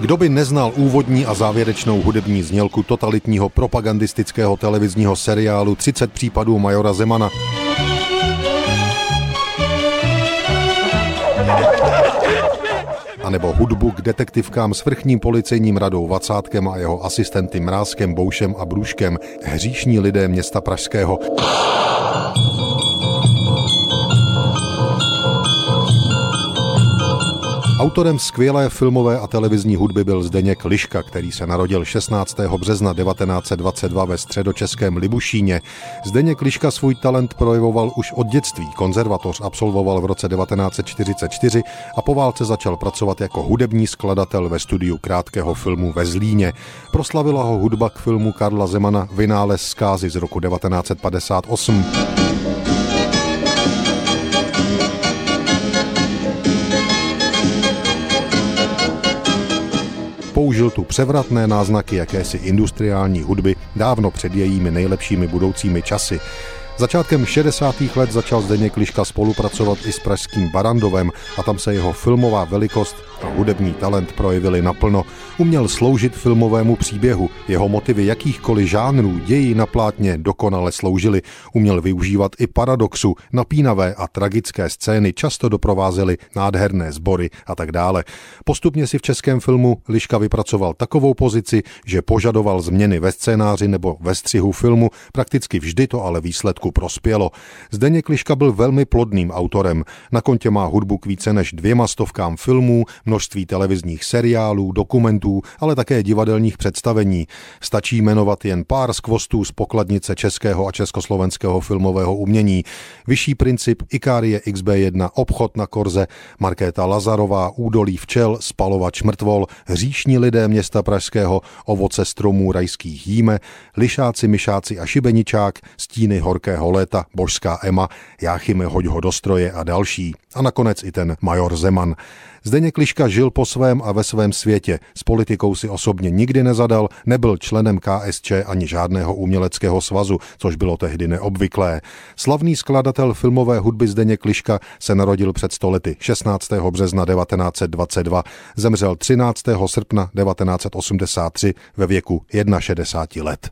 Kdo by neznal úvodní a závěrečnou hudební znělku totalitního propagandistického televizního seriálu 30 případů Majora Zemana? anebo hudbu k detektivkám s vrchním policejním radou Vacátkem a jeho asistenty Mrázkem, Boušem a Brůškem, hříšní lidé města Pražského. Autorem skvělé filmové a televizní hudby byl Zdeněk Liška, který se narodil 16. března 1922 ve středočeském Libušíně. Zdeněk Liška svůj talent projevoval už od dětství. Konzervatoř absolvoval v roce 1944 a po válce začal pracovat jako hudební skladatel ve studiu krátkého filmu ve Zlíně. Proslavila ho hudba k filmu Karla Zemana Vynález zkázy z roku 1958. použil tu převratné náznaky jakési industriální hudby dávno před jejími nejlepšími budoucími časy. Začátkem 60. let začal Zdeněk Liška spolupracovat i s pražským Barandovem a tam se jeho filmová velikost a hudební talent projevili naplno. Uměl sloužit filmovému příběhu, jeho motivy jakýchkoliv žánrů ději na plátně dokonale sloužily. Uměl využívat i paradoxu, napínavé a tragické scény často doprovázely nádherné sbory a tak dále. Postupně si v českém filmu Liška vypracoval takovou pozici, že požadoval změny ve scénáři nebo ve střihu filmu, prakticky vždy to ale výsledku prospělo. Zdeněk Liška byl velmi plodným autorem. Na kontě má hudbu k více než dvěma stovkám filmů, množství televizních seriálů, dokumentů, ale také divadelních představení. Stačí jmenovat jen pár skvostů z pokladnice českého a československého filmového umění. Vyšší princip Ikárie XB1, obchod na Korze, Markéta Lazarová, údolí včel, spalovač mrtvol, hříšní lidé města Pražského, ovoce stromů rajských jíme, lišáci, myšáci a šibeničák, stíny horkého léta, božská Ema, Jáchyme hoď ho do stroje a další. A nakonec i ten major Zeman. Zdeněk Liška žil po svém a ve svém světě. S politikou si osobně nikdy nezadal, nebyl členem KSČ ani žádného uměleckého svazu, což bylo tehdy neobvyklé. Slavný skladatel filmové hudby Zdeněk Liška se narodil před stolety 16. března 1922. Zemřel 13. srpna 1983 ve věku 61 let.